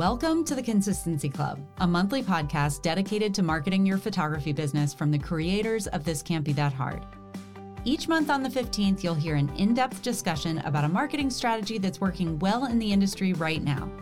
Welcome to the Consistency Club, a monthly podcast dedicated to marketing your photography business from the creators of This Can't Be That Hard. Each month on the 15th, you'll hear an in depth discussion about a marketing strategy that's working well in the industry right now.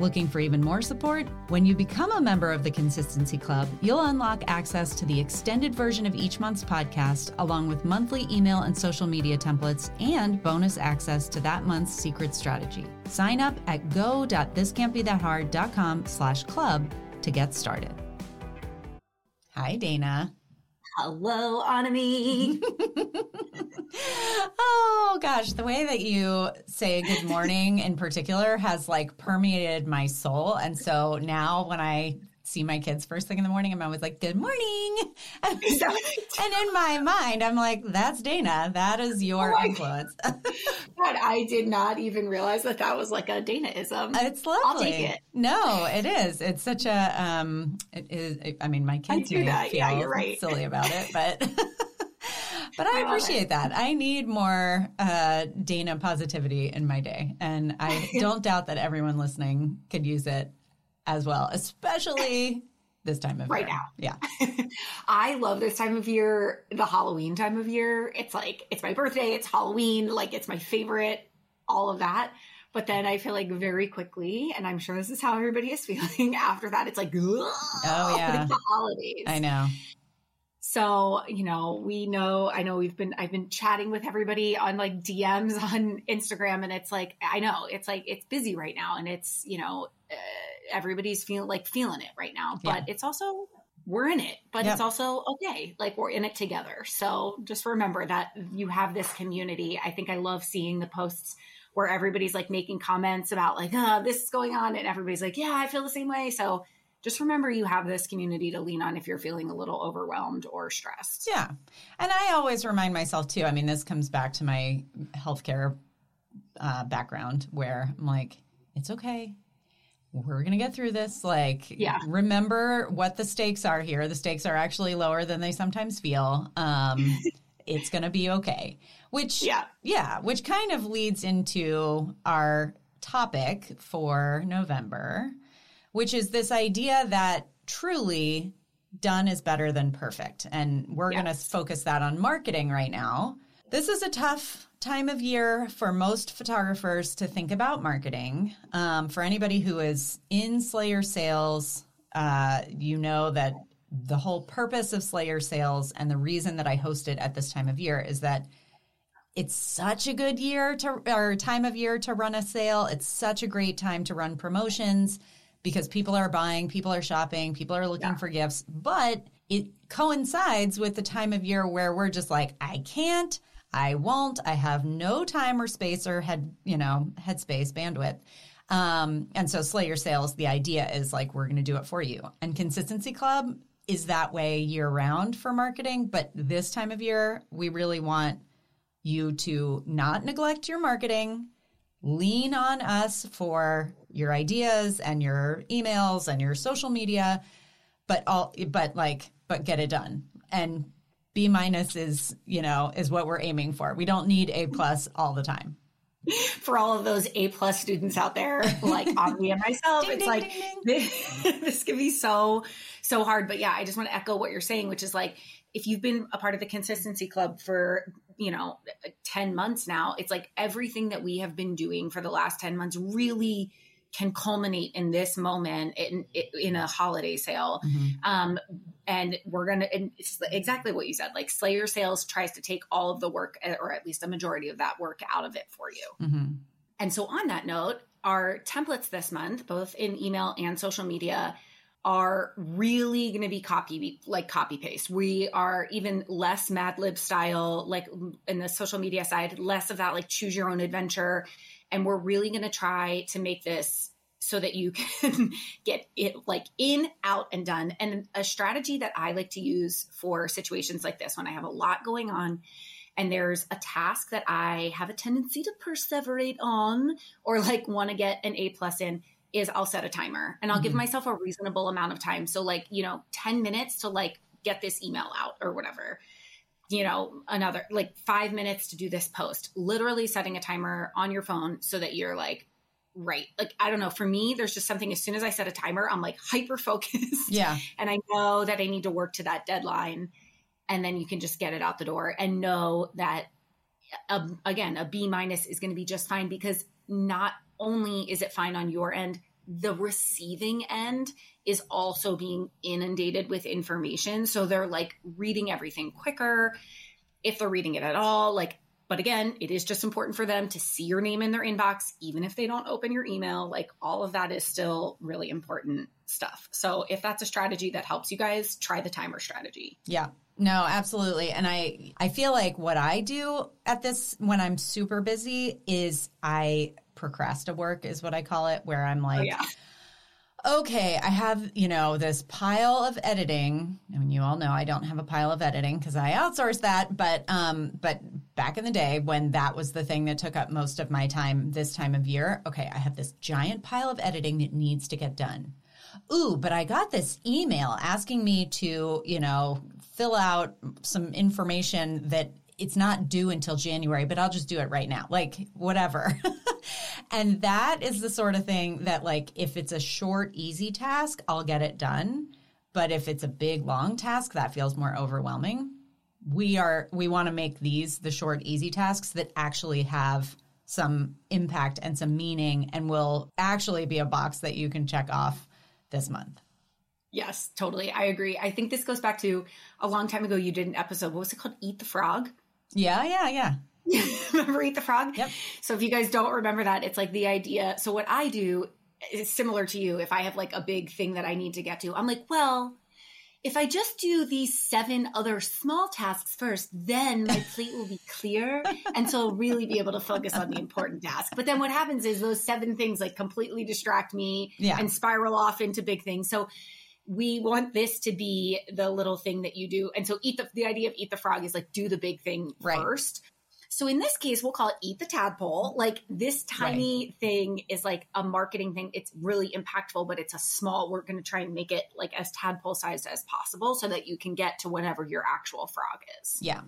Looking for even more support? When you become a member of the Consistency Club, you'll unlock access to the extended version of each month's podcast, along with monthly email and social media templates and bonus access to that month's secret strategy. Sign up at go.thiscantbethathard.com slash club to get started. Hi, Dana. Hello, Anami. oh gosh, the way that you say good morning in particular has like permeated my soul. And so now when I see my kids first thing in the morning, I'm always like, good morning. And, in my mind, I'm like, that's Dana. That is your oh influence. God, I did not even realize that that was like a Danaism. It's lovely. I'll take it. No, it is. It's such a, um, it is, I mean, my kids do that. feel yeah, you're right. silly about it, but. but I, I appreciate that. I need more uh, Dana positivity in my day. And I don't doubt that everyone listening could use it as well, especially this time of right year. now. Yeah. I love this time of year, the Halloween time of year. It's like, it's my birthday, it's Halloween, like it's my favorite, all of that. But then I feel like very quickly, and I'm sure this is how everybody is feeling after that, it's like, oh, yeah. the holidays. I know. So, you know, we know, I know we've been, I've been chatting with everybody on like DMs on Instagram, and it's like, I know it's like, it's busy right now, and it's, you know, uh, everybody's feeling like feeling it right now, but yeah. it's also, we're in it, but it's also okay. Like we're in it together. So just remember that you have this community. I think I love seeing the posts where everybody's like making comments about like, oh, this is going on. And everybody's like, yeah, I feel the same way. So just remember you have this community to lean on if you're feeling a little overwhelmed or stressed. Yeah. And I always remind myself too. I mean, this comes back to my healthcare uh, background where I'm like, it's okay. We're going to get through this. Like, yeah. remember what the stakes are here. The stakes are actually lower than they sometimes feel. Um, it's going to be okay. Which, yeah. yeah, which kind of leads into our topic for November which is this idea that truly done is better than perfect. And we're yes. going to focus that on marketing right now. This is a tough time of year for most photographers to think about marketing. Um, for anybody who is in Sleigh Your sales, uh, you know that the whole purpose of Sleigh Your sales and the reason that I host it at this time of year is that it's such a good year to or time of year to run a sale. It's such a great time to run promotions because people are buying, people are shopping, people are looking yeah. for gifts, but it coincides with the time of year where we're just like, I can't, I won't, I have no time or space or head, you know, headspace, bandwidth. Um, and so Sleigh Your Sales, the idea is like, we're going to do it for you. And Consistency Club is that way year round for marketing. But this time of year, we really want you to not neglect your marketing, lean on us for your ideas and your emails and your social media, but all, but like, but get it done. And B minus is, you know, is what we're aiming for. We don't need A plus all the time. For all of those A plus students out there, like Audrey and myself, ding, it's ding, like ding, this, this can be so, so hard. But yeah, I just want to echo what you're saying, which is like, if you've been a part of the consistency club for you know 10 months now it's like everything that we have been doing for the last 10 months really can culminate in this moment in in a holiday sale. Mm-hmm. Um, and we're gonna exactly what you said. Like Sleigh Your Sales tries to take all of the work, or at least a majority of that work, out of it for you. Mm-hmm. And so, on that note, our templates this month, both in email and social media, are really going to be copy like copy paste. We are even less Mad Lib style, like in the social media side, less of that like choose your own adventure and we're really going to try to make this so that you can get it like in, out, and done. And a strategy that I like to use for situations like this when I have a lot going on and there's a task that I have a tendency to perseverate on or like want to get an A plus in is I'll set a timer and I'll mm-hmm. give myself a reasonable amount of time. So like, you know, 10 minutes to like get this email out or whatever you know, another like five minutes to do this post, literally setting a timer on your phone so that you're like, right. Like, I don't know. For me, there's just something as soon as I set a timer, I'm like hyper focused. Yeah. And I know that I need to work to that deadline. And then you can just get it out the door and know that, a, again, a B minus is going to be just fine because not only is it fine on your end, the receiving end is also being inundated with information. So they're like reading everything quicker if they're reading it at all. Like but again, it is just important for them to see your name in their inbox, even if they don't open your email. Like all of that is still really important stuff. So if that's a strategy that helps you guys, try the timer strategy. Yeah. No, absolutely. And I I feel like what I do at this when I'm super busy is I procrastinate work is what I call it, where I'm like, oh, yeah okay, I have, you know, this pile of editing. I mean, you all know I don't have a pile of editing because I outsource that, but um but back in the day when that was the thing that took up most of my time this time of year, okay, I have this giant pile of editing that needs to get done. Ooh, but I got this email asking me to, you know, fill out some information that it's not due until January, but I'll just do it right now. Like, whatever. and that is the sort of thing that, like, if it's a short, easy task, I'll get it done. But if it's a big, long task, that feels more overwhelming. We are, we want to make these the short, easy tasks that actually have some impact and some meaning and will actually be a box that you can check off this month. Yes, totally. I agree. I think this goes back to a long time ago. You did an episode. What was it called? Eat the Frog. Yeah, yeah, yeah. remember Eat the Frog? Yep. So if you guys don't remember that, it's like the idea. So what I do is similar to you. If I have like a big thing that I need to get to, I'm like, well, if I just do these seven other small tasks first, then my plate will be clear. and so I'll really be able to focus on the important task. But then what happens is those seven things like completely distract me yeah. and spiral off into big things. So we want this to be the little thing that you do. And so eat the the idea of eat the frog is like do the big thing right. first. So in this case, we'll call it eat the tadpole. Like this tiny right. thing is like a marketing thing. It's really impactful, but it's a small, we're going to try and make it like as tadpole sized as possible so that you can get to whatever your actual frog is. Yeah.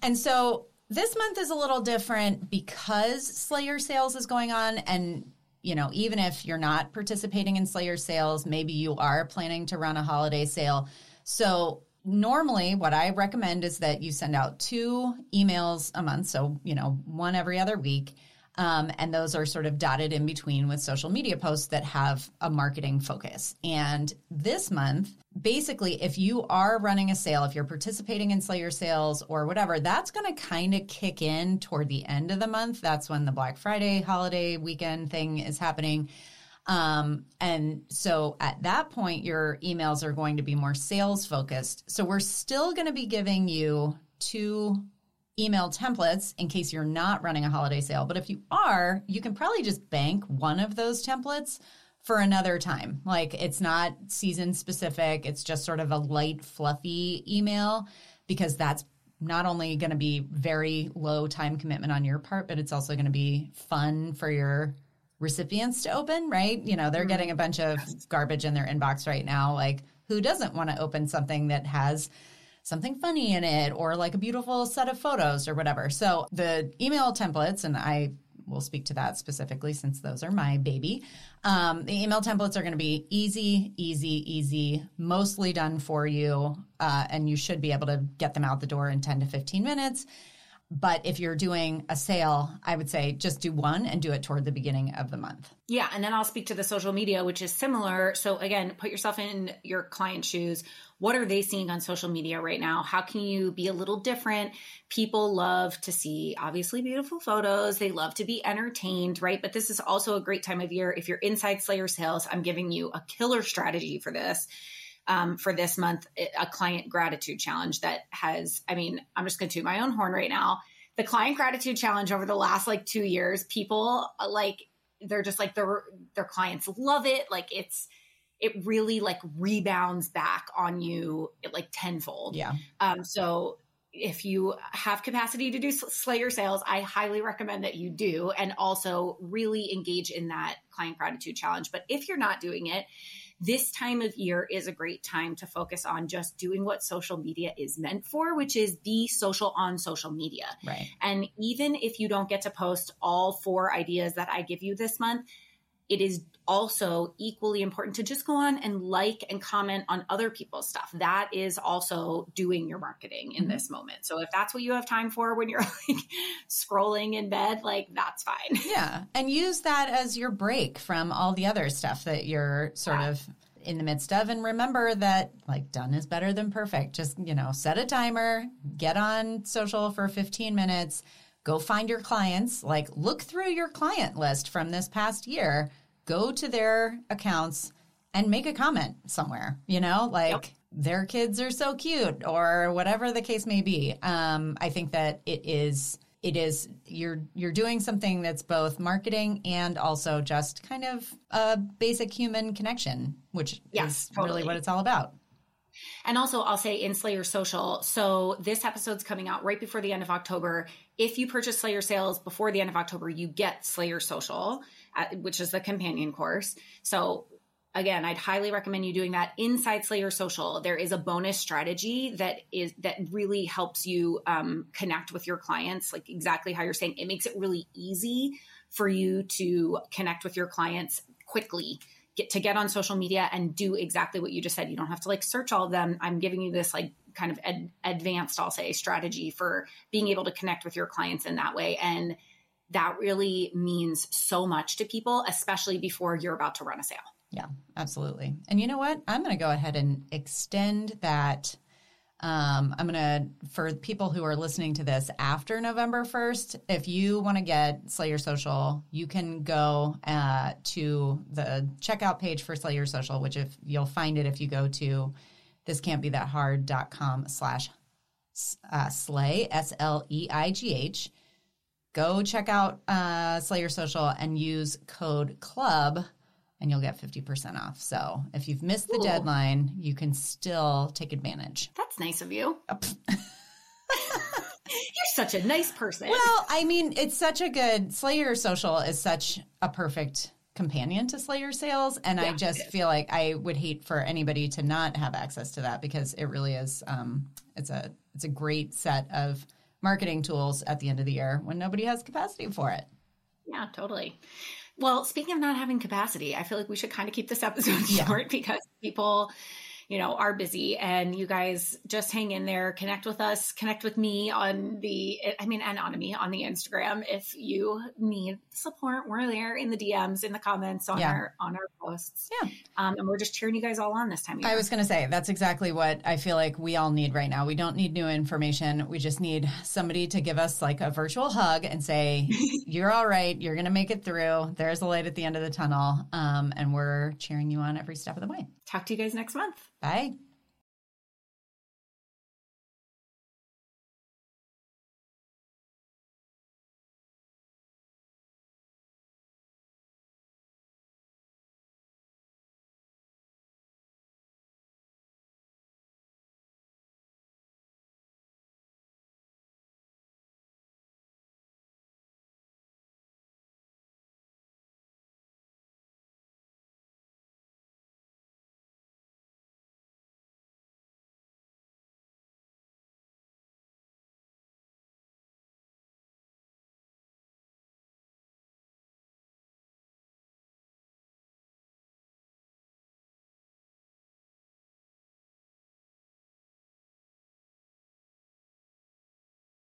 And so this month is a little different because Sleigh Your sales is going on and you know, even if you're not participating in Sleigh Your sales, maybe you are planning to run a holiday sale. So normally what I recommend is that you send out two emails a month. So, you know, one every other week. Um, and those are sort of dotted in between with social media posts that have a marketing focus. And this month, basically, if you are running a sale, if you're participating in Sleigh Your sales or whatever, that's going to kind of kick in toward the end of the month. That's when the Black Friday holiday weekend thing is happening. Um, and so at that point, your emails are going to be more sales focused. So we're still going to be giving you two email templates in case you're not running a holiday sale. But if you are, you can probably just bank one of those templates for another time. Like it's not season specific, it's just sort of a light, fluffy email because that's not only going to be very low time commitment on your part, but it's also going to be fun for your recipients to open, right? You know, they're mm-hmm. getting a bunch of garbage in their inbox right now. Like, who doesn't want to open something that has something funny in it or like a beautiful set of photos or whatever. So the email templates, and I will speak to that specifically since those are my baby. Um, the email templates are going to be easy, easy, easy, mostly done for you, uh, and you should be able to get them out the door in 10 to 15 minutes. But if you're doing a sale, I would say just do one and do it toward the beginning of the month. Yeah. And then I'll speak to the social media, which is similar. So, again, put yourself in your client shoes. What are they seeing on social media right now? How can you be a little different? People love to see obviously beautiful photos. They love to be entertained, right? But this is also a great time of year. If you're inside Sleigh Your sales, I'm giving you a killer strategy for this um, for this month a client gratitude challenge that has, I mean, I'm just going to toot my own horn right now. The client gratitude challenge over the last like two years, people uh, like they're just like their their clients love it. Like it's it really like rebounds back on you like tenfold. Yeah. Um. So if you have capacity to do Sleigh Your sales, I highly recommend that you do, and also really engage in that client gratitude challenge. But if you're not doing it, this time of year is a great time to focus on just doing what social media is meant for, which is be social on social media. Right. And even if you don't get to post all four ideas that I give you this month, it is also equally important to just go on and like and comment on other people's stuff. That is also doing your marketing in mm-hmm. this moment. So if that's what you have time for when you're like scrolling in bed, like that's fine. Yeah. And use that as your break from all the other stuff that you're sort yeah. of in the midst of and remember that like done is better than perfect just you know set a timer get on social for 15 minutes go find your clients like look through your client list from this past year go to their accounts and make a comment somewhere, you know, like yep. their kids are so cute or whatever the case may be. Um, I think that it is it is you're you're doing something that's both marketing and also just kind of a basic human connection, which yes, is totally. really what it's all about. And also, I'll say in Sleigh Your Social. So this episode's coming out right before the end of October. If you purchase Sleigh Your Sales before the end of October, you get Sleigh Your Social which is the companion course. So again, I'd highly recommend you doing that inside Sleigh Your Social. There is a bonus strategy that is that really helps you um, connect with your clients, like exactly how you're saying. It makes it really easy for you to connect with your clients quickly. Get to get on social media and do exactly what you just said. You don't have to like search all of them. I'm giving you this like kind of ad- advanced, I'll say, strategy for being able to connect with your clients in that way. And that really means so much to people, especially before you're about to run a sale. Yeah, absolutely. And you know what? I'm going to go ahead and extend that. Um, I'm going to, for people who are listening to this after November 1st, if you want to get Sleigh Your Social, you can go uh, to the checkout page for Sleigh Your Social, which if you'll find it if you go to this can't be that hard.com slash uh, slay, S L E I G H. Go check out uh, Sleigh Your Social and use code CLUB and you'll get 50% off. So if you've missed the Ooh. deadline, you can still take advantage. That's nice of you. You're such a nice person. Well, I mean, it's such a good Sleigh Your Social is such a perfect companion to Sleigh Your sales. And yeah, I just feel like I would hate for anybody to not have access to that because it really is um, it's a it's a great set of marketing tools at the end of the year when nobody has capacity for it. Yeah, totally. Well, speaking of not having capacity, I feel like we should kind of keep this episode yeah. short because people you know, are busy and you guys just hang in there, connect with us, connect with me on the, I mean, and on me on the Instagram. If you need support, we're there in the DMs, in the comments on yeah. our, on our posts. Yeah. Um, and we're just cheering you guys all on this time. I was going to say, that's exactly what I feel like we all need right now. We don't need new information. We just need somebody to give us like a virtual hug and say, you're all right. You're going to make it through. There's a light at the end of the tunnel. Um, and we're cheering you on every step of the way. Talk to you guys next month. 来